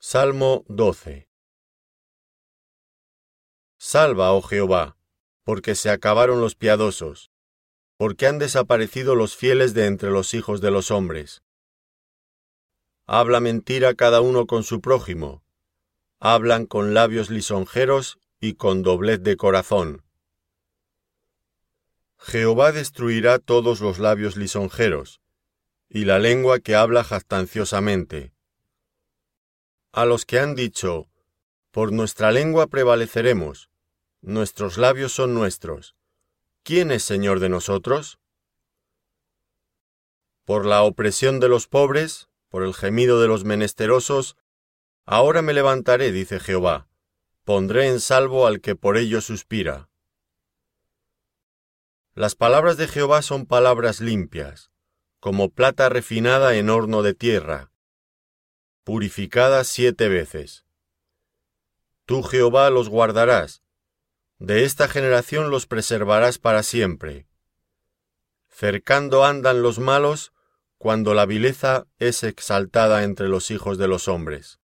Salmo 12 Salva, oh Jehová, porque se acabaron los piadosos, porque han desaparecido los fieles de entre los hijos de los hombres. Habla mentira cada uno con su prójimo, hablan con labios lisonjeros y con doblez de corazón. Jehová destruirá todos los labios lisonjeros, y la lengua que habla jactanciosamente. A los que han dicho, por nuestra lengua prevaleceremos, nuestros labios son nuestros, ¿quién es Señor de nosotros? Por la opresión de los pobres, por el gemido de los menesterosos, ahora me levantaré, dice Jehová, pondré en salvo al que por ello suspira. Las palabras de Jehová son palabras limpias, como plata refinada en horno de tierra, purificada siete veces. Tú, Jehová, los guardarás, de esta generación los preservarás para siempre. Cercando andan los malos cuando la vileza es exaltada entre los hijos de los hombres.